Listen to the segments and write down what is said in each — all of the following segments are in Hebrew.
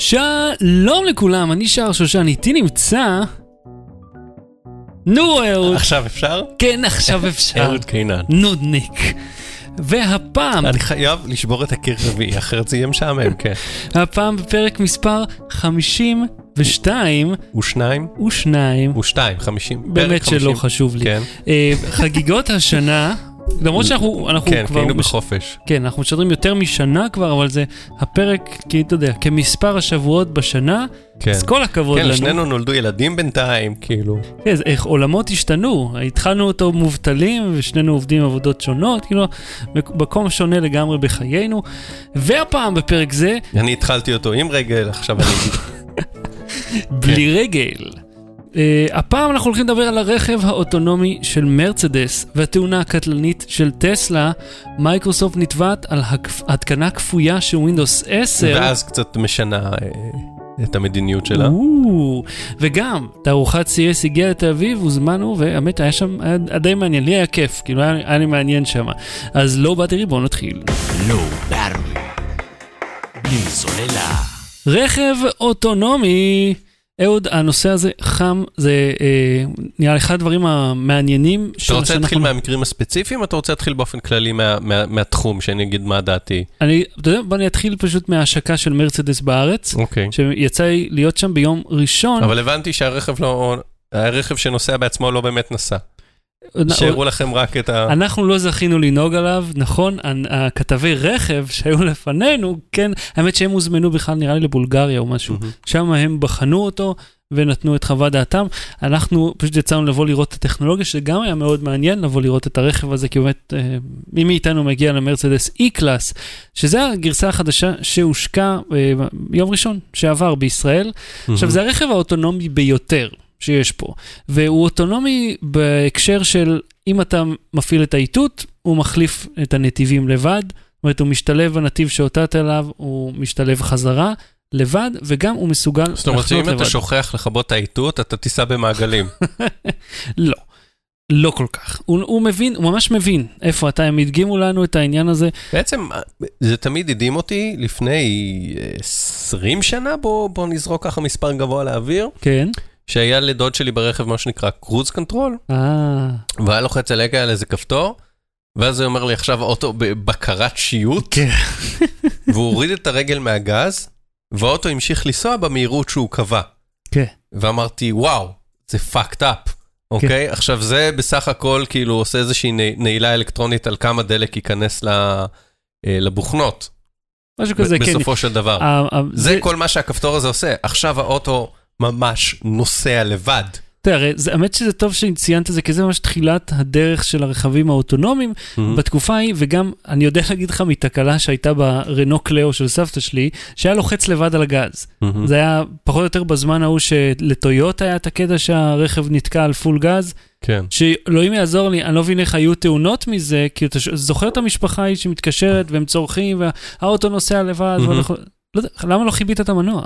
שלום לכולם, אני שער שושן, איתי נמצא... נו אהוד. עכשיו אפשר? כן, עכשיו אפשר. אהוד קינן. נודניק. והפעם, אני חייב לשבור את הקיר רביעי, אחרת זה יהיה משעמם, כן. הפעם בפרק מספר 52 ושניים? ושניים, ושתיים, חמישים. פרק באמת שלא. חשוב לי. כן, אה, חגיגות השנה, למרות שאנחנו אנחנו כן, כבר... היינו מש- בחופש. כן, אנחנו משדרים יותר משנה כבר, אבל זה הפרק, כי אתה יודע, כמספר השבועות בשנה, כן. אז כל הכבוד כן, לנו. לשנינו נולדו ילדים בינתיים, כאילו. כן, איך עולמות השתנו, התחלנו אותו מובטלים ושנינו עובדים עבודות שונות, כאילו, מקום שונה לגמרי בחיינו. והפעם בפרק זה, אני התחלתי אותו עם רגל, עכשיו אני... בלי רגל. Uh, הפעם אנחנו הולכים לדבר על הרכב האוטונומי של מרצדס והתאונה הקטלנית של טסלה. מייקרוסופט נתבעת על הקפ... התקנה כפויה של Windows 10. ואז קצת משנה אה, את המדיניות שלה. או, וגם, תערוכת CS הגיעה לתל אביב, הוזמנו, והאמת היה שם, היה, היה די מעניין, לי היה כיף, כאילו היה, היה לי מעניין שם. אז לא באתי בואו נתחיל. לא בארווי. בלי סוללה. רכב אוטונומי. אהוד, הנושא הזה חם, זה אה, נראה אחד הדברים המעניינים. אתה רוצה להתחיל מהמקרים הספציפיים, או אתה רוצה להתחיל באופן כללי מה- מה- מהתחום, שאני אגיד מה דעתי? אני, אתה יודע, בוא אני אתחיל פשוט מההשקה של מרצדס בארץ, אוקיי. שיצא לי להיות שם ביום ראשון. אבל הבנתי שהרכב לא... הרכב שנוסע בעצמו לא באמת נסע. שהראו לכם רק את ה... אנחנו לא זכינו לנהוג עליו, נכון? הכתבי רכב שהיו לפנינו, כן, האמת שהם הוזמנו בכלל נראה לי לבולגריה או משהו. שם הם בחנו אותו ונתנו את חוות דעתם. אנחנו פשוט יצאנו לבוא לראות את הטכנולוגיה, שגם היה מאוד מעניין לבוא לראות את הרכב הזה, כי באמת, אה, מי מאיתנו מגיע למרצדס E-Class, שזה הגרסה החדשה שהושקה אה, ביום ראשון שעבר בישראל. עכשיו, זה הרכב האוטונומי ביותר שיש פה, והוא אוטונומי בהקשר של אם אתה מפעיל את האיתות, הוא מחליף את הנתיבים לבד, זאת אומרת, הוא משתלב בנתיב שהוטט אליו, הוא משתלב חזרה לבד, וגם הוא מסוגל זאת אומרת שאם לחנות אתה לבד. שוכח לכבות את האיתות, אתה תיסע במעגלים. לא. לא כל כך. הוא, הוא מבין, הוא ממש מבין איפה אתה, הם הדגימו לנו את העניין הזה. בעצם, זה תמיד הדהים אותי לפני אה, 20 שנה, בוא, בוא נזרוק ככה מספר גבוה לאוויר, כן. שהיה לדוד שלי ברכב מה שנקרא קרוז קנטרול, אה, והיה לוחץ על הגה על איזה כפתור, ואז הוא אומר לי עכשיו האוטו בבקרת שיוט, כן. והוא הוריד את הרגל מהגז, והאוטו המשיך לנסוע במהירות שהוא קבע. כן. ואמרתי, וואו, זה fucked up, אוקיי? עכשיו זה בסך הכל כאילו עושה איזושהי נעילה אלקטרונית על כמה דלק ייכנס אה, לבוכנות, משהו כזה, כן. בסופו של דבר. ה- ה- זה כל מה שהכפתור הזה עושה. עכשיו האוטו ממש נוסע לבד. תראה, האמת שזה טוב שציינת את זה, כי זה ממש תחילת הדרך של הרכבים האוטונומיים בתקופה ההיא, וגם, אני יודע להגיד לך מתקלה שהייתה ברנו קלאו של סבתא שלי, שהיה לוחץ לבד על הגז. מהמם. זה היה פחות או יותר בזמן ההוא שלטויוט היה את הקטע שהרכב נתקע על פול גז, כן. שאלוהים יעזור לי, אני לא מבין איך היו תאונות מזה, כי אתה זוכר את המשפחה ההיא שמתקשרת והם צורכים, והאוטו נוסע לבד, מהמם. והולך- לא יודע, למה לא חיבית את המנוע?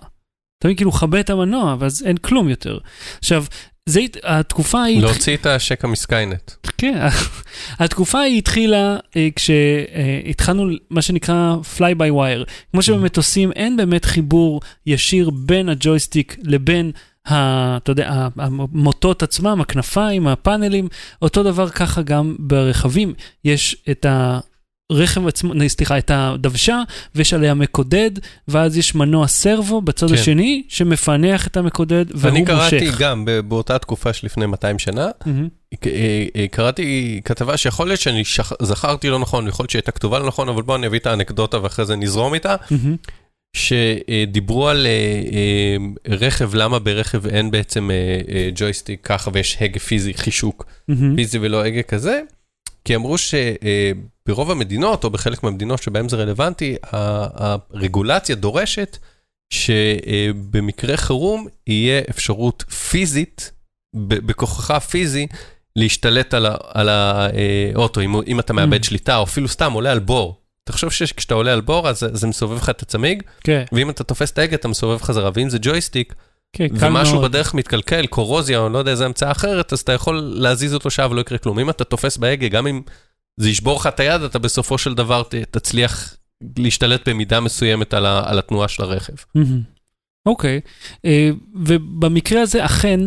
אתה מבין, כאילו, כבה את המנוע, ואז אין כלום יותר. עכשיו, זה, הת- התקופה ההיא... להוציא את השקע מסקיינט. כן, התקופה ההיא התחילה אה, כשהתחלנו מה שנקרא fly by wire. כמו שבמטוסים אין באמת חיבור ישיר בין הג'ויסטיק לבין, ה, אתה יודע, ה- המוטות עצמם, הכנפיים, הפאנלים, אותו דבר ככה גם ברכבים. יש את הרכב עצמו, סליחה, את הדוושה, ויש עליה מקודד, ואז יש מנוע סרבו בצד כן. השני, שמפענח את המקודד, והוא אני מושך. קראתי גם ב- באותה תקופה שלפני 200 שנה, אה, קראתי כתבה שיכול להיות שאני שכ- זכרתי לא נכון, יכול להיות שהייתה כתובה לא נכון, אבל בואו אני אביא את האנקדוטה ואחרי זה נזרום איתה. מהמם. שדיברו על אה, רכב, למה ברכב אין בעצם ג'ויסטיק ככה ויש הגה פיזי, חישוק מהמם. פיזי ולא הגה כזה, כי אמרו שברוב המדינות, או בחלק מהמדינות שבהן זה רלוונטי, הרגולציה דורשת שבמקרה חירום יהיה אפשרות פיזית, בכוחך הפיזי, להשתלט על ה- על האוטו, אם, אם אתה מאבד Mm. שליטה, או אפילו סתם עולה על בור. תחשוב שכשאתה עולה על בור, אז זה, מסובב לך את הצמיג, כן, ואם אתה תופס את ההגה, אתה מסובב חזרה, ואם זה ג'ויסטיק, כן, קל ומשהו מאוד. בדרך מתקלקל, קורוזיה, או לא יודע איזה המצאה אחרת, אז אתה יכול להזיז אותו שעה ולא יקרה כלום. אם אתה תופס בהגה, גם אם זה ישבור לך את היד, אתה בסופו של דבר תצליח להשתלט במידה מסוימת על, ה, על התנועה של הרכב. אוקיי, אה, ובמקרה הזה אכן,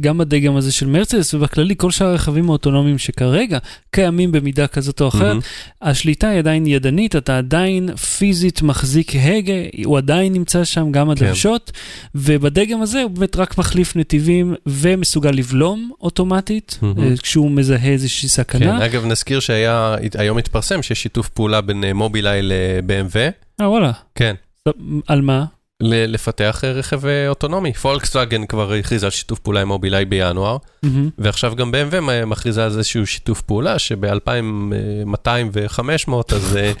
גם בדגם הזה של מרצדס ובכללי כל שאר הרכבים האוטונומיים שכרגע קיימים במידה כזאת או אחרת, מהמם. השליטה היא עדיין ידנית, אתה עדיין פיזית מחזיק הגה, הוא עדיין נמצא שם, גם כן. הדוושות, ובדגם הזה הוא באמת רק מחליף נתיבים ומסוגל לבלום אוטומטית. אה, כשהוא מזהה איזושהי כן, סכנה. אגב, נזכיר שהיה, היום התפרסם שיש שיתוף פעולה בין אה, מובילאיי ל-BMW. אה, וואלה, כן. על מה? לפתח אה, רכב אה, אוטונומי. פולקסווגן כבר הכריזה על שיתוף פעולה עם מובילאיי בינואר, מהמם. ועכשיו גם BMW מכריזה על איזשהו שיתוף פעולה, שב-2200 ו-500 אז אה,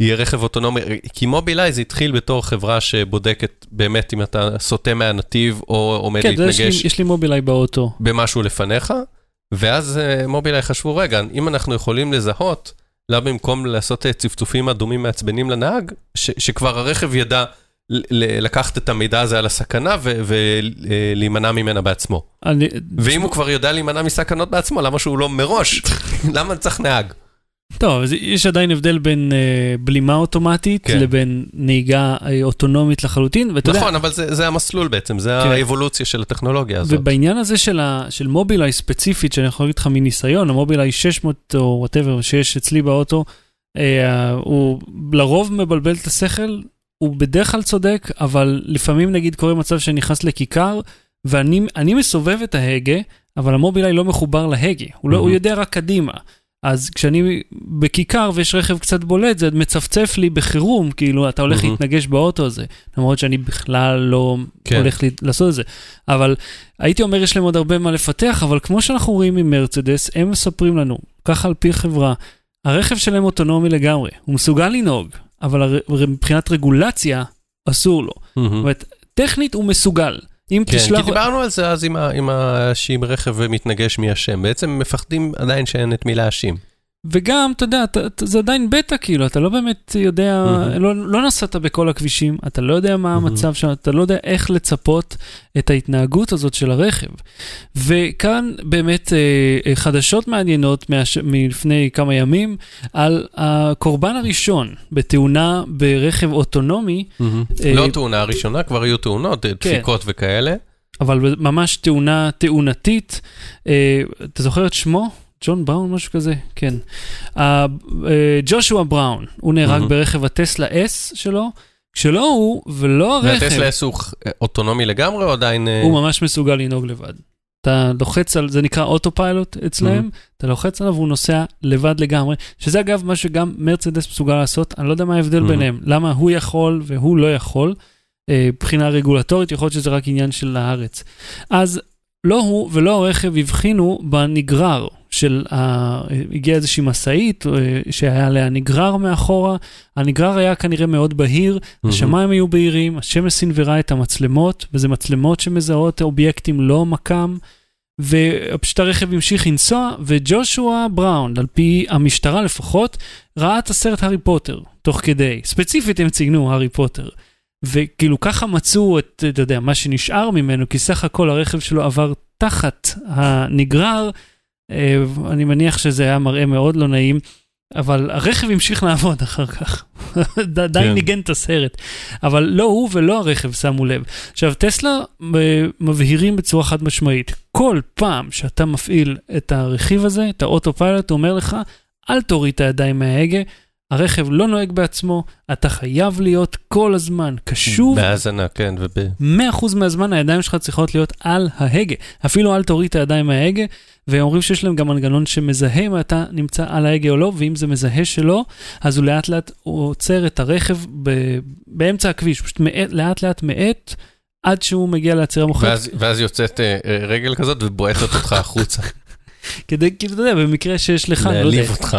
יהיה רכב אוטונומי, כי מובילאיי זה התחיל בתור חברה שבודקת באמת אם אתה סוטה מהנתיב או עומד כן, זה יש לי- להתנגש לי מובילאיי באוטו. במשהו לפניך, ואז אה, מובילאיי חשבו, רגע, אם אנחנו יכולים לזהות, למה במקום לעשות אה, צפצופים אדומים מעצבנים לנהג, ש- שכבר הרכב ידע לקחת את המידע הזה על הסכנה ולהימנע ממנה בעצמו. אני- ואם הוא כבר יודע להימנע מסכנות בעצמו, למה שהוא לא מראש? למה צריך נהג? טוב, אז יש עדיין הבדל בין אה, בלימה אוטומטית כן. לבין נהיגה אה, אוטונומית לחלוטין, ואתה יודע, נכון, אבל זה זה המסלול בעצם, זה כן. האבולוציה של הטכנולוגיה הזאת. ובעניין הזה של, ה, של מובילאיי ספציפית, שאני יכול להגיד לך מניסיון, המובילאיי 600 או whatever שיש אצלי באוטו, אה, הוא לרוב מבלבל את השכל, הוא בדרך כלל צודק, אבל לפעמים נגיד קורה מצב שאני נכנס לכיכר, ואני אני מסובב את ההגה, אבל המובילאיי לא מחובר להגה, הוא, לא, הוא מהמם. יודע רק קדימה. אז כשאני בכיכר ויש רכב קצת בולט, זה מצפצף לי בחירום, כאילו, אתה הולך מהמם. להתנגש באוטו הזה. למרות שאני בכלל לא כן. הולך לעשות את זה. אבל הייתי אומר, יש להם עוד הרבה מה לפתח, אבל כמו שאנחנו רואים עם מרצדס, הם מספרים לנו, ככה על פי חברה, הרכב שלהם אוטונומי לגמרי, הוא מסוגל לנהוג, אבל הר- מבחינת רגולציה, אסור לו. זאת מהמם. אומרת, טכנית הוא מסוגל. אם כן, תשלח... כי דיברנו על זה אז עם ה- עם ה- שאם רכב מתנגש מי אשם. בעצם מפחדים עדיין שאין את מי להאשים. וגם, אתה יודע, אתה, אתה, זה עדיין בטא, כאילו, אתה לא באמת יודע, מהמם. לא, לא נסעת בכל הכבישים, אתה לא יודע מה מהמם. המצב שם, אתה לא יודע איך לצפות את ההתנהגות הזאת של הרכב. וכאן באמת אה, אה, חדשות מעניינות מהש... מלפני כמה ימים על הקורבן הראשון בתאונה ברכב אוטונומי, אה, לא תאונה הראשונה, כבר היו תאונות, כן. דפיקות וכאלה. אבל ממש תאונה תאונתית. אה, אתה זוכר את שמו? ג'ון בראון, משהו כזה? כן. אה, אה, ג'ושוע בראון, הוא נהרג מהמם. ברכב הטסלה S שלו, כשלא הוא ולא הרכב, והטסלה S הוא אוטונומי לגמרי או עדיין... אה, הוא ממש מסוגל לנהוג לבד. אתה לוחץ על, זה נקרא אוטו פיילוט אצלם, אתה לוחץ עליו והוא נוסע לבד לגמרי, שזה אגב מה שגם מרצדס מסוגל לעשות, אני לא יודע מה ההבדל Mhm. ביניהם, למה הוא יכול והוא לא יכול, אה, מבחינה רגולטורית, יכול להיות שזה רק עניין של הארץ. אז לא הוא ולא הרכב הבחינו בנגרר של, ה... הגיעה איזושהי משאית אה, שהיה עליה נגרר מאחורה, הנגרר היה כנראה מאוד בהיר, מהמם. השמיים היו בהירים, השמש סינוורה את המצלמות, וזה מצלמות שמזהות אובייקטים לא מקם, ופשוט הרכב המשיך לנסוע, וג'ושוע בראון, על פי המשטרה לפחות, ראה את הסרט הארי פוטר, תוך כדי. ספציפית הם ציינו הארי פוטר. וכאילו ככה מצאו את, אתה יודע, מה שנשאר ממנו, כי סך הכל הרכב שלו עבר תחת הנגרר, אני מניח שזה היה מראה מאוד לא נעים, אבל הרכב המשיך לעבוד אחר כך. עדיין כן. ניגן את הסרט. אבל לא הוא ולא הרכב שמו לב. עכשיו, טסלה אה, מבהירים בצורה חד משמעית, כל פעם שאתה מפעיל את הרכיב הזה, את האוטו פיילוט, הוא אומר לך, אל תוריד את הידיים מההגה, הרכב לא נוהג בעצמו, אתה חייב להיות כל הזמן קשוב. בהאזנה, כן, וב... 100% מהזמן הידיים שלך צריכות להיות על ההגה. אפילו אל תוריד את הידיים מההגה, והם אומרים שיש להם גם מנגנון שמזהה אם אתה נמצא על ההגה או לא, ואם זה מזהה שלא, אז הוא לאט לאט עוצר את הרכב ב- באמצע הכביש, פשוט מאט, לאט לאט מאט, עד שהוא מגיע לעצירה מוחלטת. ואז, ואז יוצאת אה, רגל כזאת ובועטת אותך החוצה. כדי, כאילו, אתה יודע, במקרה שיש לך, לא יודע, להעליב אותך.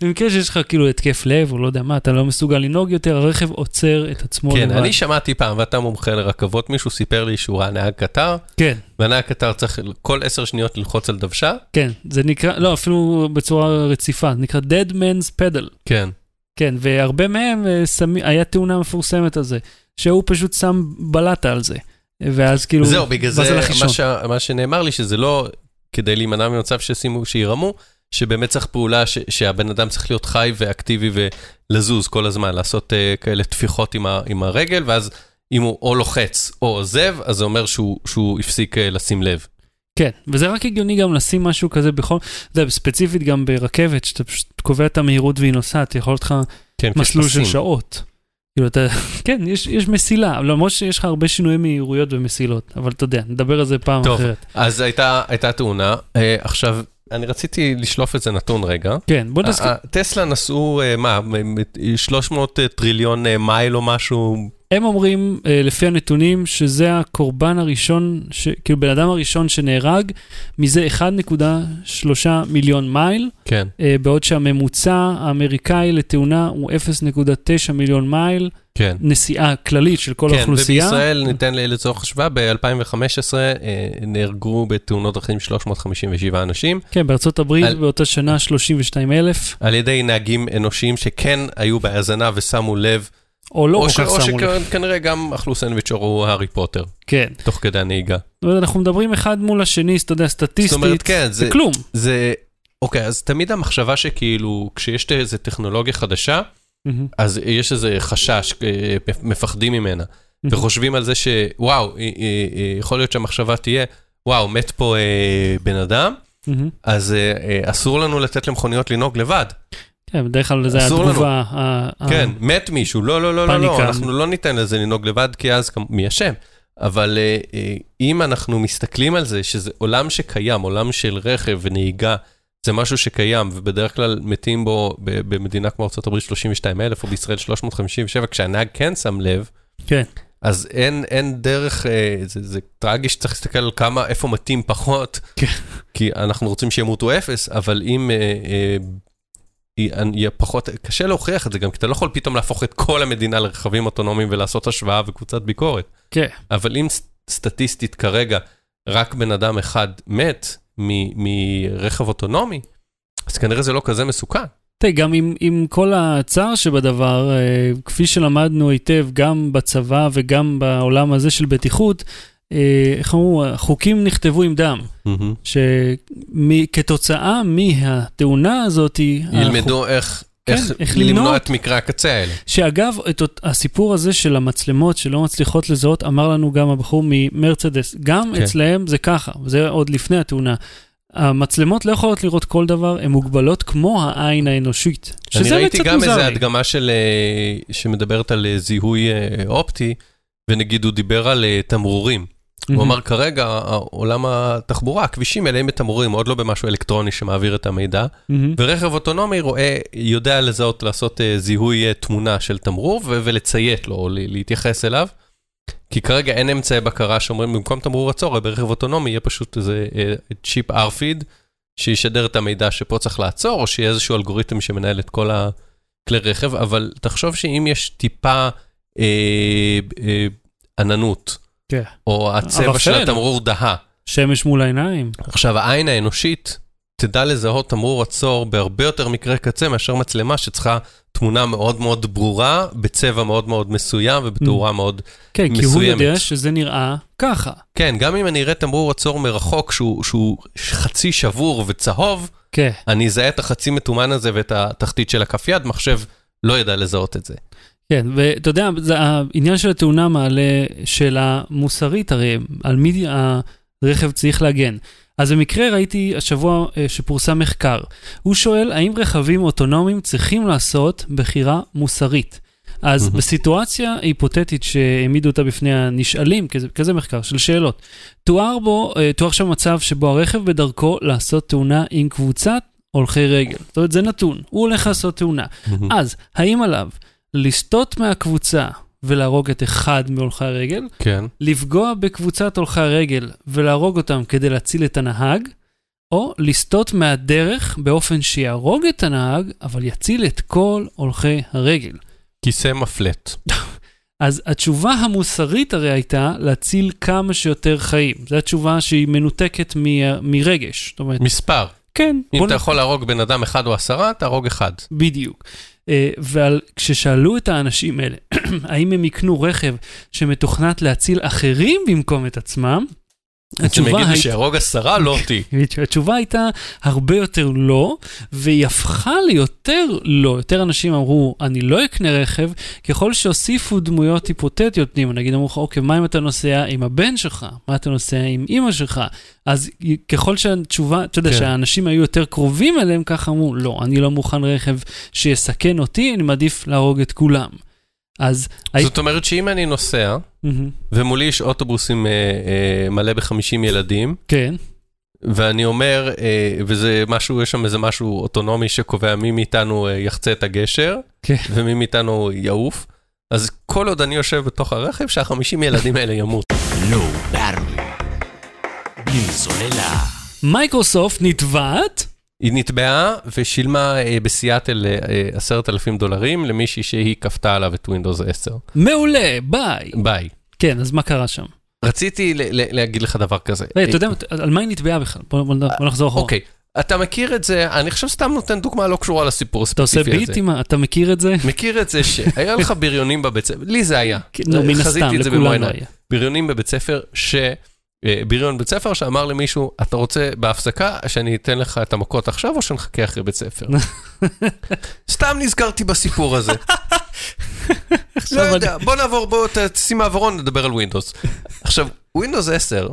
במקרה שיש לך כאילו התקף לב, או לא יודע מה, אתה לא מסוגל לנהוג יותר, הרכב עוצר את עצמו כן, לבד. אני שמעתי פעם, ואתה מומחה לרכבות, מישהו סיפר לי שהוא ראה נהג קטר, כן. והנהג קטר צריך כל עשר שניות ללחוץ על דוושה. כן, זה נקרא, לא, אפילו בצורה רציפה, זה נקרא Dead Man's Pedal. כן. כן, והרבה מהם אה, שמים, היה תאונה מפורסמת על זה, שהוא פשוט שם בלטה על זה. ואז כאילו, זהו, בגלל זה. מה ש- מה שנאמר לי, שזה לא כדי להימנע ממצב שישימו, שירמו, שבאמת צריך פעולה ש- שהבן אדם צריך להיות חי ואקטיבי ולזוז כל הזמן, לעשות uh, כאלה טפיחות עם, ה- עם הרגל, ואז אם הוא או לוחץ או עוזב, אז זה אומר שהוא, שהוא הפסיק אה, לשים לב. כן, וזה רק הגיוני גם לשים משהו כזה בכל, אתה יודע, ספציפית גם ברכבת, שאתה פשוט קובע את המהירות והיא נוסעת, יכול להיות לך כן, מסלול של. שעות. כאילו אתה, כן, יש, יש מסילה, למרות שיש לך הרבה שינויי מהירויות ומסילות, אבל אתה יודע, נדבר על זה פעם טוב. אחרת. אז הייתה, הייתה תאונה. אה, עכשיו, אני רציתי לשלוף איזה נתון רגע. כן, בוא נזכיר, טסלה נסעו, אה, מה, מ- מ- 300 טריליון אה, מייל או משהו? הם אומרים, אה, לפי הנתונים, שזה הקורבן הראשון, ש, כאילו בן אדם הראשון שנהרג, מזה 1.3 מיליון מייל, כן. אה, בעוד שהממוצע האמריקאי לתאונה הוא 0.9 מיליון מייל, כן. נסיעה כללית של כל כן, האוכלוסייה. ובישראל, ניתן לצורך השוואה, ב-2015 נהרגו בתאונות דרכים 357 אנשים, כן, בארצות הברית על- באותה שנה 32 אלף, על ידי נהגים אנושיים שכן היו בהאזנה ושמו לב, או לא או כל ש- כך או שמו לב. שכנראה גם אכלו סנדוויץ' או ראו הארי פוטר, כן. תוך כדי הנהיגה. אנחנו מדברים אחד מול השני, אתה יודע, סטטיסטית, זאת אומרת, כן, זה זה, כלום. זה, אוקיי, אז תמיד המחשבה שכאילו, כשיש איזו טכנולוגיה חדשה, אז יש איזה חשש, אה, מפחדים ממנה. וחושבים על זה שוואו, אה, אה, אה, יכול להיות שהמחשבה תהיה, וואו, מת פה אה, בן אדם. אז אה, אה, אסור לנו לתת למכוניות לנהוג לבד. כן, בדרך כלל זה. התגובה. כן, מת מישהו, לא, לא, לא, לא. לא, אנחנו לא ניתן לזה לנהוג לבד, כי אז מי אשם. אבל אה, אה, אם אנחנו מסתכלים על זה, שזה עולם שקיים, עולם של רכב ונהיגה, זה משהו שקיים, ובדרך כלל מתים בו במדינה כמו ארה"ב 32 אלף, או בישראל 357, כשהנהג כן שם לב, כן. אז אין, אין דרך, אה, זה, זה טרגי שצריך להסתכל על כמה, איפה מתים פחות, כן. כי אנחנו רוצים שימותו אפס, אבל אם... אה, אה, יהיה- פחות, קשה להוכיח את זה גם, כי אתה לא יכול פתאום להפוך את כל המדינה לרכבים אוטונומיים ולעשות השוואה וקבוצת ביקורת. כן. אבל אם סטטיסטית כרגע רק בן אדם אחד מת מרכב אוטונומי, אז כנראה זה לא כזה מסוכן. תראה, גם עם, עם כל הצער שבדבר, אה, כפי שלמדנו היטב גם בצבא וגם בעולם הזה של בטיחות, אה, איך אמרו, החוקים נכתבו עם דם, מהמם. שכתוצאה מהתאונה הזאת, ילמדו איך, כן, איך, איך למנוע למנוע את מקרי הקצה האלה. שאגב, את הסיפור הזה של המצלמות שלא מצליחות לזהות, אמר לנו גם הבחור ממרצדס, גם כן. אצלהם זה ככה, זה עוד לפני התאונה. המצלמות לא יכולות לראות כל דבר, הן מוגבלות כמו העין האנושית. אני שזה ראיתי קצת גם מוזר איזה לי. הדגמה של, אה, שמדברת על אה, זיהוי אה, אופטי, ונגיד הוא דיבר על תמרורים. הוא. אמר כרגע, עולם התחבורה, הכבישים מלאים בתמרורים, עוד לא במשהו אלקטרוני שמעביר את המידע. ורכב אוטונומי רואה, יודע לזהות, לעשות אה, זיהוי אה, תמונה של תמרור ולציית לו, או להתייחס אליו. כי כרגע אין אמצעי בקרה שאומרים, במקום תמרור עצור, ברכב אוטונומי יהיה פשוט איזה אה, צ'יפ RFID, שישדר את המידע שפה צריך לעצור, או שיהיה איזשהו אלגוריתם שמנהל את כל הכלי רכב, אבל תחשוב שאם יש טיפה אה, אה, עננות, כן. או הצבע. של התמרור דהה, שמש מול העיניים. עכשיו, העין האנושית תדע לזהות תמרור עצור בהרבה יותר מקרי קצה מאשר מצלמה שצריכה תמונה מאוד מאוד ברורה, בצבע מאוד מאוד מסוים ובתאורה מאוד... כן, כי הוא מסוימת. יודע שזה נראה ככה. כן, גם אם אני אראה תמרור עצור מרחוק שהוא, שהוא חצי שבור וצהוב, כן. אני אזהה את החצי מתומן הזה ואת התחתית של הכף יד, מחשב לא ידע לזהות את זה. כן, ואתה יודע, זה, העניין של התאונה מעלה שאלה מוסרית, הרי על מי הרכב צריך להגן. אז במקרה ראיתי השבוע אה, שפורסם מחקר. הוא שואל האם רכבים אוטונומיים צריכים לעשות בחירה מוסרית. אז מהמם. בסיטואציה היפותטית שהעמידו אותה בפני הנשאלים, כזה, כזה מחקר של שאלות, תואר בו, אה, תואר שם מצב שבו הרכב בדרכו לעשות תאונה עם קבוצת הולכי רגל. זאת אומרת, זה נתון, הוא הולך לעשות תאונה. אז, האם עליו לסטות מהקבוצה ולהרוג את אחד מהולכי הרגל, כן. לפגוע בקבוצת הולכי הרגל ולהרוג אותם כדי להציל את הנהג, או לסטות מהדרך באופן שיהרוג את הנהג, אבל יציל את כל הולכי הרגל. כיסא מפלט. אז התשובה המוסרית הרי הייתה להציל כמה שיותר חיים. זו התשובה שהיא מנותקת מ- מרגש. זאת אומרת, מספר. כן, אם אתה יכול להרוג בן אדם אחד או עשרה, תהרוג אחד. בדיוק. אה, וכששאלו את האנשים האלה, האם הם יקנו רכב שמתוכנת להציל אחרים במקום את עצמם, התשובה יגידו. שיהרוג עשרה, לא אותי. התשובה הייתה הרבה יותר לא, והיא הפכה ליותר לא. יותר אנשים אמרו, אני לא אקנה רכב, ככל שהוסיפו דמויות היפותטיות פנימה. נגיד אמרו לך, אוקיי, מה אם אתה נוסע עם הבן שלך? מה אתה נוסע עם אימא שלך? אז ככל שהתשובה, אתה יודע, כן. שהאנשים היו יותר קרובים אליהם, ככה אמרו, לא, אני לא מוכן רכב שיסכן אותי, אני מעדיף להרוג את כולם. אז... זאת אומרת שאם אני נוסע, מהמם. ומולי יש אוטובוס עם אה, אה, מלא ב-50 ילדים, כן, ואני אומר, אה, וזה משהו, יש שם איזה משהו אוטונומי שקובע מי מאיתנו אה, יחצה את הגשר, כן. ומי מאיתנו יעוף, אז כל עוד אני יושב בתוך הרכב, שהחמישים ילדים האלה ימות. לא ברור. בלי סוללה. מייקרוסופט נתבעת, היא נתבעה ושילמה אה, בסיאטל אה, עשרת אלפים דולרים למישהי שהיא כפתה עליו את Windows 10. מעולה, ביי. ביי. כן, אז מה קרה שם? רציתי להגיד לך דבר כזה. רגע, אתה יודע, על מה היא נתבעה בכלל? בוא בוא בוא נחזור אחורה. אוקיי, אתה מכיר את זה, אני עכשיו סתם נותן דוגמה לא קשורה לסיפור אתה עושה הספציפי הזה. ביט עם ה... אתה מכיר את זה? מכיר את זה שהיה לך בריונים בבית ספר, לי זה היה. כן, נו, מן הסתם, לכולם לא. היה. בריונים בבית ספר ש... אה, בריון בית ספר שאמר למישהו, אתה רוצה בהפסקה שאני אתן לך את המכות עכשיו או שנחכה אחרי בית ספר? סתם נזכרתי בסיפור הזה. לא יודע, בוא נעבור, בוא תשים מעברון, נדבר על Windows. עכשיו, Windows 10,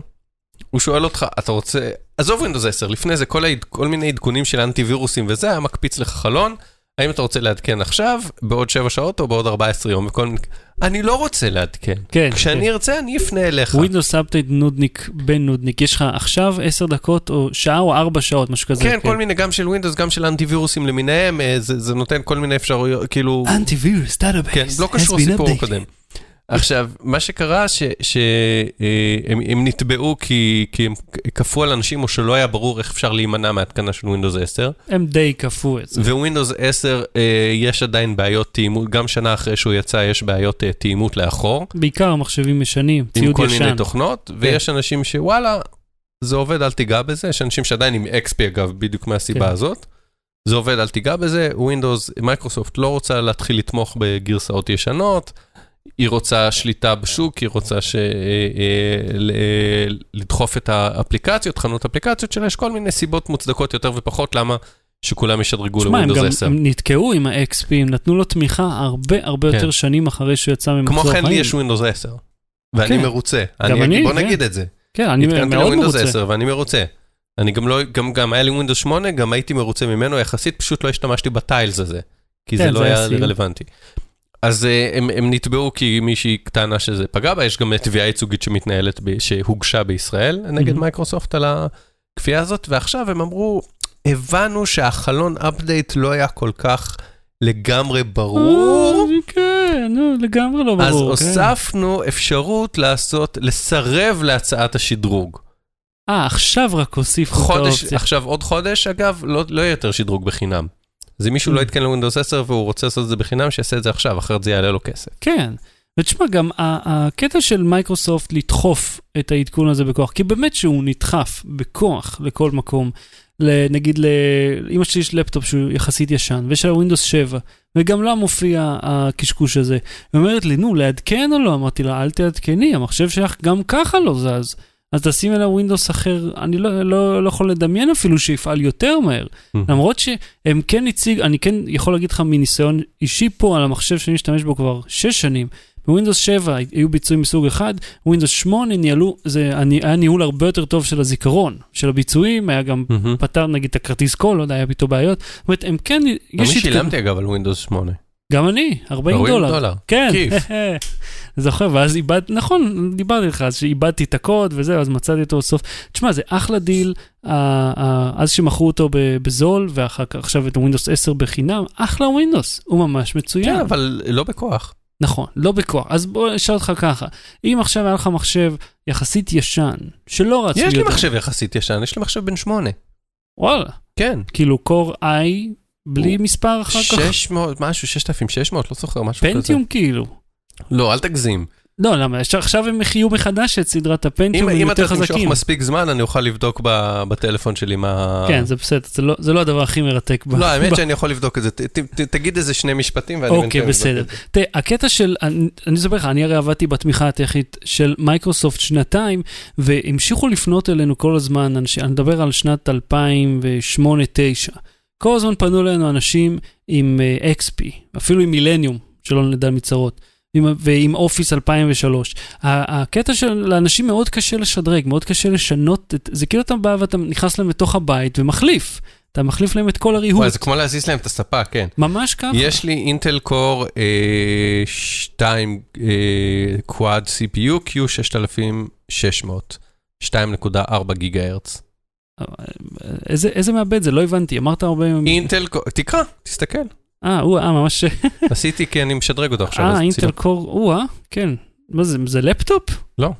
הוא שואל אותך, אתה רוצה, עזוב Windows 10, לפני זה כל, העד, כל מיני עדכונים של אנטי וירוסים וזה, היה מקפיץ לך חלון, האם אתה רוצה לעדכן עכשיו, בעוד 7 שעות או בעוד 14 יום, וכל מיני... אני לא רוצה לעדכן. כן, כשאני ארצה, אני אפנה אליך. Windows Update נודניק בן נודניק, יש לך עכשיו 10 דקות או שעה או 4 שעות, משהו כזה. כן, כל מיני, גם של Windows, גם של אנטי וירוסים למיניהם, אה, זה, זה נותן כל מיני אפשרויות, כאילו... אנטי וירוס, database. כן, לא קשור לסיפור הקודם. עכשיו, מה שקרה שהם נתבעו כי, כי הם כפו על אנשים או שלא היה ברור איך אפשר להימנע מהתקנה של Windows 10. הם די כפו את זה. Windows 10 אה, יש עדיין בעיות תאימות, גם שנה אחרי שהוא יצא יש בעיות אה, תאימות לאחור, בעיקר מחשבים ישנים, עם ציוד כל ישן. כן. מיני תוכנות, ויש אנשים שוואלה, זה עובד, אל תיגע בזה, יש אנשים שעדיין עם XP אגב, בדיוק מהסיבה כן. הזאת. זה עובד, אל תיגע בזה, Windows, מייקרוסופט לא רוצה להתחיל לתמוך בגרסאות ישנות, היא רוצה שליטה בשוק, היא רוצה ש... אה, אה, אה, לדחוף את האפליקציות, חנות אפליקציות שלה, יש כל מיני סיבות מוצדקות יותר ופחות למה שכולם ישדרגו תשמע, הם ל Windows גם 10. הם נתקעו עם ה-XP, הם נתנו לו תמיכה הרבה הרבה כן. יותר שנים אחרי שהוא יצא ממחזור כמו חיים. כן לי יש Windows 10, ואני כן. מרוצה. גם אני, בוא כן. נגיד את זה. כן, אני התקנתי מאוד ל Windows מרוצה. 10 ואני מרוצה. אני גם לא, גם, גם היה לי Windows 8, גם הייתי מרוצה ממנו יחסית, פשוט לא השתמשתי ב tiles הזה, כי זה כן, לא זה היה סיום. רלוונטי. אז אה, הם, הם נתבעו כי מישהי טענה שזה פגע בה, יש גם תביעה ייצוגית שמתנהלת, ב, שהוגשה בישראל נגד מהמם. מייקרוסופט על הכפייה הזאת, ועכשיו הם אמרו, הבנו שהחלון אפדייט לא היה כל כך לגמרי ברור. אה, כן, נו, לגמרי לא אז ברור. כן. הוספנו אפשרות לעשות, לסרב להצעת השדרוג. אה, עכשיו רק הוסיפו את חודש, האופציה. עכשיו עוד חודש, אגב, לא, לא יהיה יותר שדרוג בחינם. אז אם מישהו ממ. לא יתקין ווינדוס 10 והוא רוצה לעשות את זה בחינם, שיעשה את זה עכשיו, אחרת זה יעלה לו כסף. כן. ותשמע, גם הקטע של מייקרוסופט לדחוף את העדכון הזה בכוח, כי באמת שהוא נדחף בכוח לכל מקום. נגיד לאמא שלי יש לפטופ שהוא יחסית ישן, ויש לה ווינדוס 7, וגם לה מופיע הקשקוש הזה. היא אומרת לי, נו, לעדכן או לא? אמרתי לה, אל תעדכני, המחשב שלך גם ככה לא זז. אז תשימי לה ווינדוס אחר, אני לא, לא, לא יכול לדמיין אפילו שיפעל יותר מהר. למרות שהם כן הציג, אני כן יכול להגיד לך מניסיון אישי פה על המחשב שאני משתמש בו כבר 6 שנים. בווינדוס 7 היו ביצועים מסוג אחד, ווינדוס 8 ניהלו, זה אני- היה ניהול הרבה יותר טוב של הזיכרון, של הביצועים, היה גם מהמ. פתר נגיד את הכרטיס קול, לא יודע, היה פתאום בעיות. זאת אומרת, הם כן, אני יש התקדמות. שילמתי אגב על ווינדוס 8. גם אני, 40 40 דולר. דולר. כן, כיף. זוכר, ואז איבדתי, נכון, דיברתי לך, אז שאיבדתי את הקוד וזהו, אז מצאתי אותו בסוף. תשמע, זה אחלה דיל, אה, אה, אז שמכרו אותו בזול, ואחר כך עכשיו את הווינדוס 10 בחינם, אחלה ווינדוס, הוא ממש מצוין. כן, אבל לא בכוח. נכון, לא בכוח. אז בוא נשאל אותך ככה, אם עכשיו היה לך מחשב יחסית ישן, שלא רץ יש לי מחשב יחסית ישן, יש לי מחשב בן 8. וואלה, כן. כאילו Core i, בלי מספר אחר כך, 600, משהו, 6,600, לא זוכר, משהו כזה. פנטיום כאילו. לא, אל תגזים. לא, למה? עכשיו הם יחיו מחדש את סדרת הפנטיום, הם אם אתה יותר תמשוך חזקים. מספיק זמן, אני אוכל לבדוק ב- בטלפון שלי מה... כן, זה בסדר, זה לא- זה לא הדבר הכי מרתק. ב- לא, האמת ב- שאני יכול לבדוק את זה. ת- ת- ת- תגיד איזה שני משפטים ואני אוקיי, בינתיים בסדר. תראה, הקטע של, אני אני אספר לך, אני הרי עבדתי בתמיכה הטכנית של מייקרוסופט שנתיים, והמשיכו לפנות אלינו כל הזמן, אני מדבר על שנת 2008-2009. כל הזמן פנו אלינו אנשים עם אה, XP, אפילו עם מילניום, שלא נדע מצרות. עם- ועם אופיס 2003. ה- הקטע של לאנשים מאוד קשה לשדרג, מאוד קשה לשנות, את, זה כאילו אתה בא ואתה נכנס להם לתוך הבית ומחליף. אתה מחליף להם את כל הריהוט. וואי, זה כמו להזיז להם את הספה, כן. ממש ככה. יש לי אינטל קור 2 קוואד CPU Q6600, 2.4 גיגה הרץ. איזה, איזה מעבד זה? לא הבנתי, אמרת הרבה... אינטל תקרא, תסתכל. אה, הוא, אה, ממש... עשיתי כי אני משדרג אותו עכשיו. אה, אינטל. קור, הוא, אה, כן. מה זה, זה לפטופ? לא.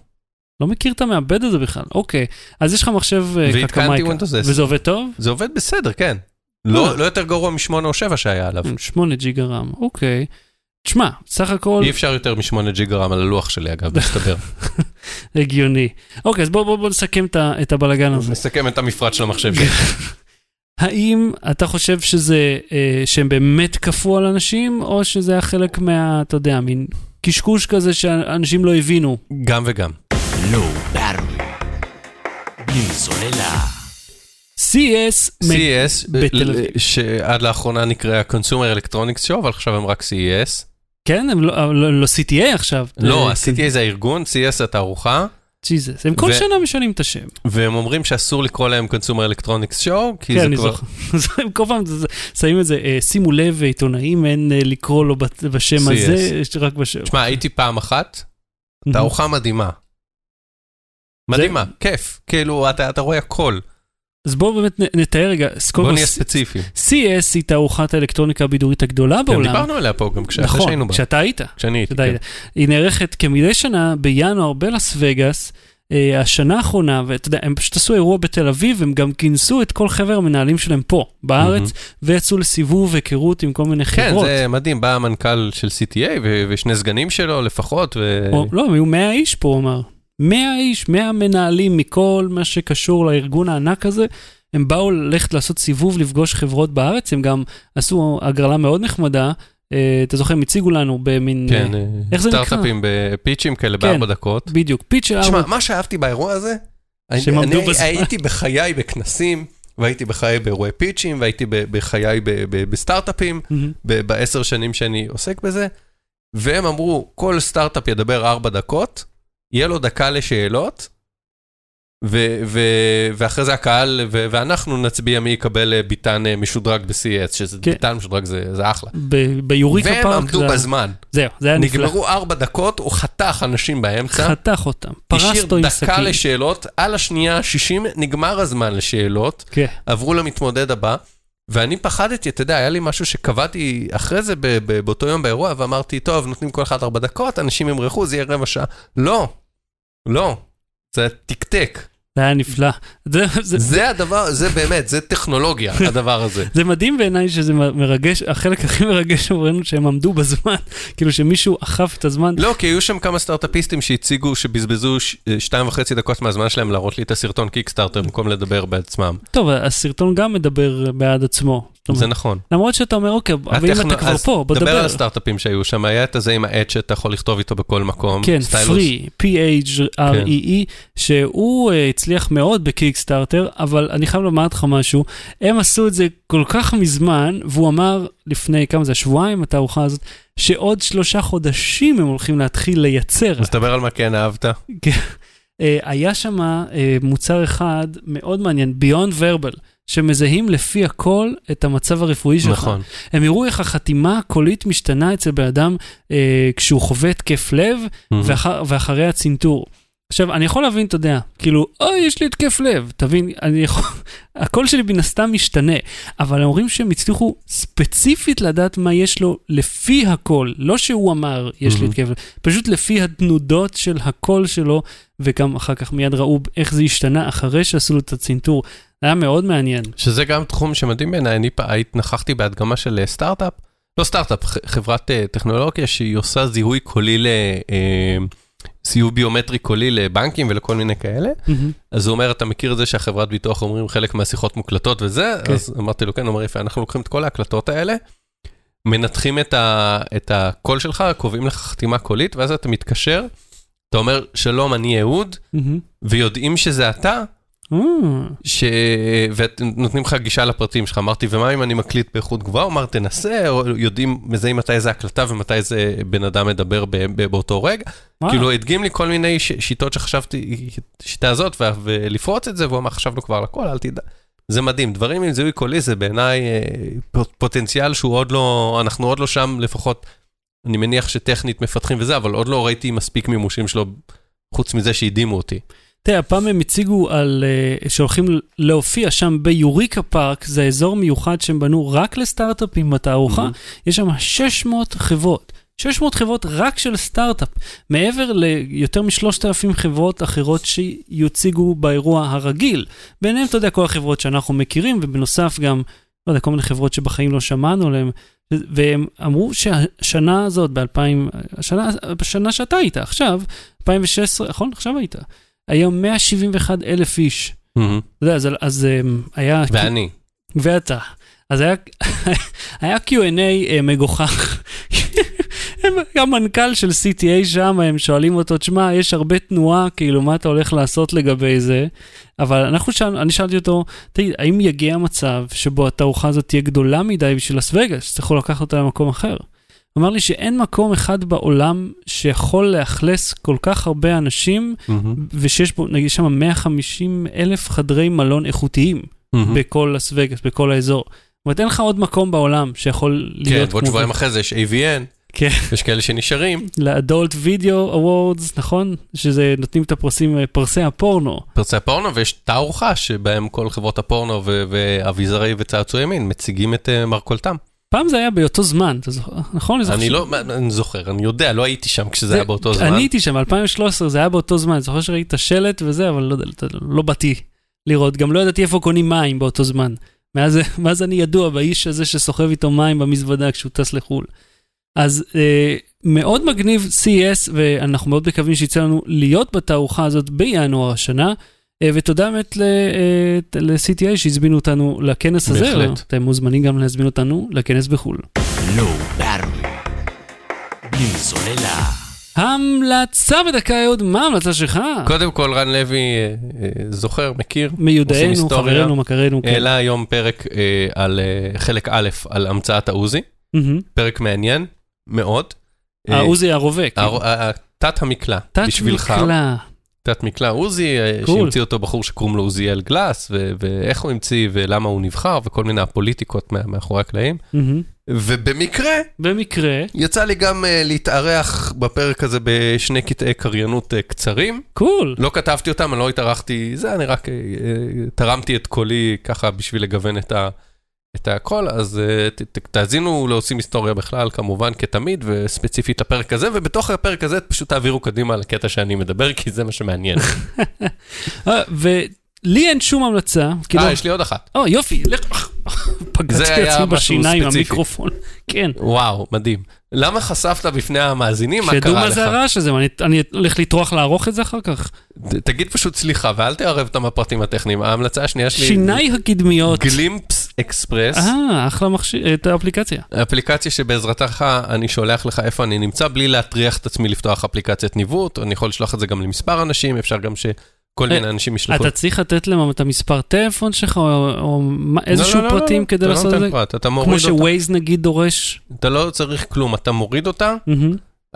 לא מכיר את המעבד הזה בכלל. אוקיי, אז יש לך מחשב אה, קקמייקה. Windows 10. וזה עובד טוב? זה עובד בסדר, כן. אה. לא לא יותר גרוע מ-8 או 7 שהיה עליו. 8 ג'יגה רם, אוקיי. תשמע, סך הכל אי אפשר יותר מ-8 ג'יגה רם על הלוח שלי, אגב, מסתבר. הגיוני. אוקיי, אז בואו בוא, בוא נסכם את, הבלגן הזה. נסכם את המפרט של המחשב שלי. האם אתה חושב שזה, אה, שהם באמת כפו על אנשים, או שזה היה חלק מה, אתה יודע, מין קשקוש כזה שאנשים לא הבינו? גם וגם. לואו באטרי. בלי סוללה. CES, CES, בתל אביב. שעד לאחרונה נקרא Consumer Electronics Show, אבל עכשיו הם רק CES. כן, הם לא, לא, לא CTA עכשיו. לא, אה, ה-CTA זה הארגון, CES זה התערוכה, ג'יזוס, הם כל שנה משנים את השם. והם אומרים שאסור לקרוא להם Consumer Electronics Show, כי כן, זה אני כבר... זוכר. הם כל פעם שמים את זה, אה, שימו לב, עיתונאים, אין אה, לקרוא לו בשם. הזה, יש רק בשם. תשמע, הייתי פעם אחת, תערוכה מדהימה. מדהימה, כיף. כאילו, אתה אתה רואה הכל. אז בואו באמת נתאר רגע, אז קודם בוא כל, נהיה ספציפיים. CES היא תערוכת האלקטרוניקה הבידורית הגדולה גם בעולם. דיברנו עליה פה גם כשאתה נכון, שהיינו בה. כשאתה היית. כשאני הייתי, כן. יודע, היא נערכת כמדי שנה בינואר בלאס וגאס. אה, השנה האחרונה, ואתה יודע, הם פשוט עשו אירוע בתל אביב, הם גם כינסו את כל חבר המנהלים שלהם פה, בארץ, ויצאו לסיבוב היכרות עם כל מיני כן, חברות. זה מדהים, בא המנכ"ל של CTA ו- ושני סגנים שלו לפחות, ו... או, לא, הם היו 100 איש פה, הוא אמר. 100 איש, 100 מנהלים מכל מה שקשור לארגון הענק הזה. הם באו ללכת לעשות סיבוב, לפגוש חברות בארץ, הם גם עשו הגרלה מאוד נחמדה. אה, אתה זוכר, הם הציגו לנו במין... כן, אה, איך זה נקרא? סטארט-אפים בפיצ'ים כאלה כן. בארבע דקות. בדיוק, פיץ' של תשמע, ארבע. מה שאהבתי באירוע הזה, אני- אני בזמן. הייתי בחיי בכנסים, והייתי בחיי באירועי פיצ'ים, והייתי בחיי בסטארט-אפים. ב- בעשר שנים שאני עוסק בזה, והם אמרו, כל סטארט-אפ ידבר ארבע דקות, יהיה לו דקה לשאלות, ו- ו- ואחרי זה הקהל, ו- ואנחנו נצביע מי יקבל אה, ביטן אה, משודרג ב-CES, שזה כן. ביטן משודרג זה זה אחלה. ב- ביוריקה והם פארק. עמדו זה- בזמן, זהו, זה היה נפלא. נגמרו ארבע דקות, הוא חתך אנשים באמצע. חתך אותם, פרס השאיר אותו עם דקה סכין. לשאלות, על השנייה ה-60 נגמר הזמן לשאלות, כן. עברו למתמודד הבא, ואני פחדתי, אתה יודע, היה לי משהו שקבעתי אחרי זה ב- ב- באותו יום באירוע, ואמרתי, טוב, נותנים כל אחד ארבע דקות, אנשים ימרחו, זה יהיה רבע שעה. לא, לא, זה תקתק. זה היה נפלא. זה- זה- זה הדבר, זה באמת, זה טכנולוגיה, הדבר הזה. זה מדהים בעיניי שזה מרגש, החלק הכי מרגש עבורנו שהם עמדו בזמן, כאילו שמישהו אכף את הזמן. לא, כי היו שם כמה סטארט-אפיסטים שהציגו, שבזבזו ש- שתיים וחצי דקות מהזמן שלהם להראות לי את הסרטון קיקסטארטר במקום לדבר בעצמם. טוב, הסרטון גם מדבר בעד עצמו. זה נכון. למרות שאתה אומר, אוקיי, אבל אם אתה כבר פה, בוא דבר דבר. על הסטארט-אפים שהיו שם, היה את הזה עם העט שאתה יכול לכתוב איתו בכל מקום. כן. פרי, P-H-R-E-E, שהוא אה, הצליח מאוד בקיקסטארטר, אבל אני חייב לומר לך משהו, הם עשו את זה כל כך מזמן, והוא אמר לפני, כמה זה, שבועיים, התערוכה הזאת, שעוד שלושה חודשים הם הולכים להתחיל לייצר. אז דבר על מה כן אהבת. אה, היה שם אה, מוצר אחד מאוד מעניין, Beyond Verbal, שמזהים לפי הכל את המצב הרפואי שלך. נכון. הם יראו איך החתימה הקולית משתנה אצל בן אדם אה, כשהוא חווה התקף לב ואחר, ואחרי הצנתור. עכשיו, אני יכול להבין, אתה יודע, כאילו, אוי, יש לי התקף לב, תבין, אני יכול, הקול שלי מן הסתם משתנה, אבל אומרים שהם הצליחו ספציפית לדעת מה יש לו לפי הקול, לא שהוא אמר, יש לי מהמ. התקף לב, פשוט לפי התנודות של הקול שלו, וגם אחר כך מיד ראו איך זה השתנה אחרי שעשו לו את הצנתור. היה מאוד מעניין. שזה גם תחום שמדהים בעיניי, אני פ- היית נכחתי בהדגמה של אה, סטארט-אפ, לא סטארט-אפ, חברת אה, טכנולוגיה שהיא עושה זיהוי קולי ל... אה, סיוע ביומטרי קולי לבנקים ולכל מיני כאלה. מהמם. אז הוא אומר, אתה מכיר את זה שהחברת ביטוח אומרים חלק מהשיחות מוקלטות וזה? כן. אז אמרתי לו, כן, הוא אומר, יפה, אנחנו לוקחים את כל ההקלטות האלה, מנתחים את, ה, את הקול שלך, קובעים לך חתימה קולית, ואז אתה מתקשר, אתה אומר, שלום, אני אהוד, מהמם. ויודעים שזה אתה, אה, ש... ונותנים לך גישה לפרטים שלך. אמרתי, ומה אם אני מקליט באיכות גבוהה? הוא אמר, תנסה, או יודעים, מזהים מתי זה הקלטה ומתי זה בן אדם מדבר ב- ב- באותו רגע. כאילו, הדגים לי כל מיני שיטות שחשבתי, שיטה הזאת, ולפרוץ את זה, והוא אמר, חשבנו כבר על הכל, אל תדע. זה מדהים, דברים עם זיהוי קולי זה בעיניי אה, פוטנציאל שהוא עוד לא, אנחנו עוד לא שם לפחות, אני מניח שטכנית מפתחים וזה, אבל עוד לא ראיתי מספיק מימושים שלו, חוץ מזה שהדהימו אותי. תראה, הפעם הם הציגו על, אה, שהולכים להופיע שם ביוריקה פארק, זה אזור מיוחד שהם בנו רק לסטארט-אפים בתערוכה, מהמם. יש שם 600 חברות. 600 חברות רק של סטארט-אפ, מעבר ליותר מ-3,000 חברות אחרות שיוצגו באירוע הרגיל. ביניהם, אתה יודע, כל החברות שאנחנו מכירים, ובנוסף גם, לא יודע, כל מיני חברות שבחיים לא שמענו עליהן. והם אמרו שהשנה הזאת, ב-2000, השנה, בשנה שאתה היית, עכשיו, 2016, נכון? עכשיו היית. היה 171 אלף איש. אתה יודע, אז, אז אמ, היה... ואני. ואתה. אז היה, היה Q&A אה, מגוחך. המנכ"ל של CTA שם, הם שואלים אותו, תשמע, יש הרבה תנועה, כאילו, מה אתה הולך לעשות לגבי זה? אבל אנחנו שאל, אני שאלתי אותו, תגיד, האם יגיע מצב שבו התערוכה הזאת תהיה גדולה מדי בשביל לס וגאס, שתצטרכו לקחת אותה למקום אחר? אמר לי שאין מקום אחד בעולם שיכול לאכלס כל כך הרבה אנשים, מהמ. ושיש בו, נגיד, שם 150 אלף חדרי מלון איכותיים. מהמ. בכל לס וגאס, בכל האזור. זאת אומרת, אין לך עוד מקום בעולם שיכול כן, להיות ועוד כמו... שבועיים אחרי זה יש AVN, כן, יש כאלה שנשארים, ל Adult Video Awards, נכון? שזה נותנים את הפרסים, אה, פרסי הפורנו. פרצי הפורנו, ויש תערוכה שבהם כל חברות הפורנו ואביזרי וצעצועי מין מציגים את אה, מרכולתם. פעם זה היה באותו זמן, אתה זוכר? נכון? אני לא, אני זוכר, אני יודע, לא הייתי שם כשזה זה- היה באותו זמן. אני הייתי שם, 2013, זה היה באותו זמן. זוכר שראיתי את השלט וזה, אבל לא לא באתי לראות. גם לא ידעתי איפה קונים מים באותו זמן. מאז, מאז אני ידוע באיש הזה שסוחב איתו מים במזוודה כשהוא טס לחו"ל. אז אה, מאוד מגניב CES, ואנחנו מאוד מקווים שיצא לנו להיות בתערוכה הזאת בינואר השנה. אה, ותודה באמת אה, ל-CTA שהזמינו אותנו לכנס הזה. בהחלט. אתם מוזמנים גם להזמין אותנו לכנס בחו"ל. לא. בלי סוללה. המלצה בדקה, אהוד, מה ההמלצה שלך? קודם כל, רן לוי אה, אה, זוכר, מכיר, מיודענו. חברנו, מכרנו, כן. העלה היום פרק אה, על אה, חלק א', על המצאת העוזי. פרק מעניין מאוד. אה, העוזי הרובה, כן. תת המקלע, בשבילך. תת-מקלע. תת מקלע עוזי, אה, cool. שהמציא אותו בחור שקוראים לו עוזיאל גלאס, ו- ואיך הוא המציא ולמה הוא נבחר, וכל מיני הפוליטיקות מאחורי הקלעים. מהמ. ובמקרה, במקרה, יצא לי גם אה, להתארח בפרק הזה בשני קטעי קריינות אה, קצרים. cool. לא כתבתי אותם, אני לא התארחתי, זה, אני רק אה, תרמתי את קולי ככה בשביל לגוון את, ה, את הכל, אז ת, תאזינו לעושים היסטוריה בכלל, כמובן, כתמיד, וספציפית לפרק הזה, ובתוך הפרק הזה פשוט תעבירו קדימה לקטע שאני מדבר, כי זה מה שמעניין. אה, ולי אין שום המלצה. אה, יש לי עוד אחת. או, יופי, לך. פגעתי עצמי בשיניים. המיקרופון. כן. וואו, מדהים. למה חשפת בפני המאזינים? מה שידעו קרה מה לך? זה הרעש הזה, אני- אני הולך לטרוח לערוך את זה אחר כך. תגיד פשוט סליחה, ואל תערב אותם בפרטים הטכניים. ההמלצה השנייה שלי... שיניי הקדמיות. גלימפס אקספרס. אה, אחלה מכשיר, את האפליקציה. אפליקציה שבעזרתך אני שולח לך איפה אני נמצא, בלי להטריח את עצמי לפתוח אפליקציית ניווט, אני יכול לשלוח את זה גם למספר אנשים, אפשר גם שכל מיני אנשים ישלחו. אתה צריך לתת להם את המספר טלפון שלך, או מה- איזשהו לא, לא, לא, פרטים לא, כדי אתה לא לעשות את נותן זה? פרט, אתה כמו מוריד אותה. שווייז נגיד דורש. אתה לא צריך כלום, אתה מוריד אותה.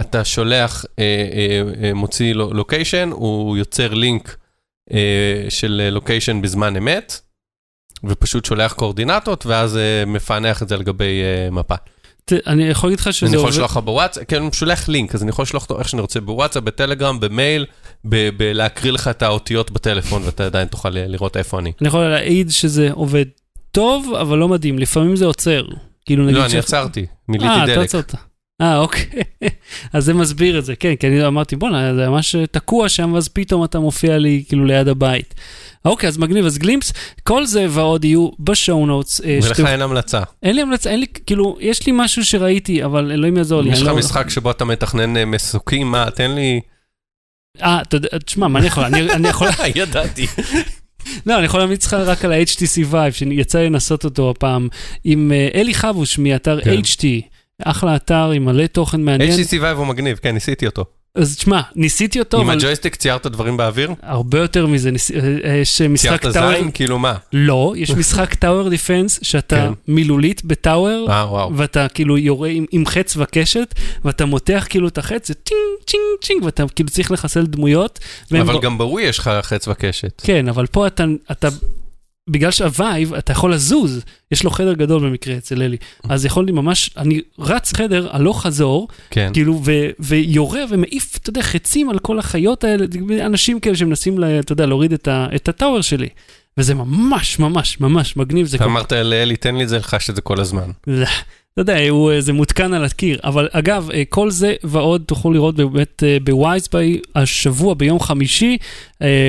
אתה שולח, אה, אה, אה, מוציא לו- לוקיישן, הוא יוצר לינק אה, של לוקיישן בזמן אמת, ופשוט שולח קואורדינטות, ואז אה, מפענח את זה על גבי אה, מפה. ת- אני יכול להגיד לך שזה אני יכול עובד. לשלוח לך בוואטסאפ, כן, הוא שולח לינק, אז אני יכול לשלוח אותו איך שאני רוצה, בוואטסאפ, בטלגרם, במייל, בלהקריא לך את האותיות בטלפון, ואתה עדיין תוכל ל- לראות איפה אני. אני יכול להעיד שזה עובד טוב, אבל לא מדהים. לפעמים זה עוצר. כאילו נגיד לא, אני עצרתי, מילאתי אה, אתה דלק. עצרת. אה, אוקיי. אז זה מסביר את זה, כן, כי אני אמרתי, בואנה, זה ממש תקוע שם, ואז פתאום אתה מופיע לי כאילו ליד הבית. אוקיי, אז מגניב, אז גלימפס, כל זה ועוד יהיו בשואו נוטס. אה, ולך שאתם- אין המלצה. אין לי המלצה, אין לי, כאילו, יש לי משהו שראיתי, אבל אלוהים יעזור לי. יש לך לא- משחק שבו אתה מתכנן אה, מסוקים, מה, תן לי... אה, אתה יודע, תשמע, מה אני יכול, אני אני יכול, ידעתי. לא, אני יכול להמליץ לך רק על ה-HTC Vive, שיצא לי לנסות אותו הפעם, עם אה, אלי חבוש מאתר כן. HT, אחלה אתר עם מלא תוכן מעניין. HTC Vive הוא מגניב, כן, ניסיתי אותו. אז תשמע, ניסיתי אותו, עם אבל הג'ויסטיק ציירת דברים באוויר? הרבה יותר מזה, ניס- אה, אה, יש משחק ציירת טאוור, זין? כאילו מה? לא, יש משחק טאוור דיפנס, שאתה כן. מילולית בטאוור, אה. ואתה כאילו יורה עם, עם חץ וקשת, ואתה מותח כאילו את החץ, זה טינג, צ'ינג, צ'ינג, ואתה כאילו צריך לחסל דמויות. אבל בו- גם בווי יש לך חץ וקשת. כן, אבל פה אתה, אתה, בגלל שה Vive, אתה יכול לזוז, יש לו חדר גדול במקרה אצל אלי, אז יכולתי ממש, אני רץ חדר הלוך חזור, כן. כאילו, ו, ויורה ומעיף, אתה יודע, חצים על כל החיות האלה, אנשים כאלה שמנסים, ל- אתה יודע, להוריד את, ה, את ה tower שלי. וזה ממש ממש ממש מגניב, אתה אמרת לאלי, תן לי את זה, לחש את זה כל הזמן. אתה יודע, הוא, אה, זה מותקן על הקיר, אבל אגב, אה, כל זה ועוד תוכלו לראות באמת אה, בווייזביי השבוע ביום חמישי.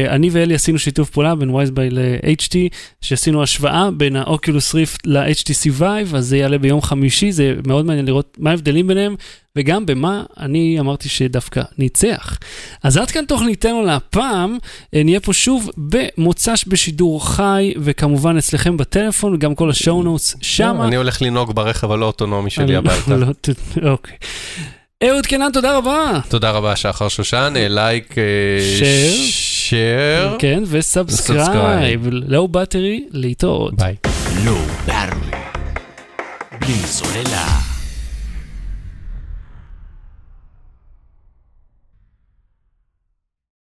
אני ואלי עשינו שיתוף פעולה בין ווייזביי ל-HT, שעשינו השוואה בין ה Oculus Rift ל-HTC Vive, אז זה יעלה ביום חמישי, זה מאוד מעניין לראות מה ההבדלים ביניהם, וגם במה אני אמרתי שדווקא ניצח. אז עד כאן תוכניתנו להפעם, אה, נהיה פה שוב במוצ"ש בשידור חי, וכמובן אצלכם בטלפון, וגם כל ה show notes שמה. אני הולך לנהוג ברכב הלא אוטונומי שלי הביתה. לא, אוקיי. אהוד קינן, תודה רבה. תודה רבה, שחר שושן, אה, like, אה, Share. share, כן, ו subscribe. Low battery, להתראות. ביי. Low Battery. בלי סוללה.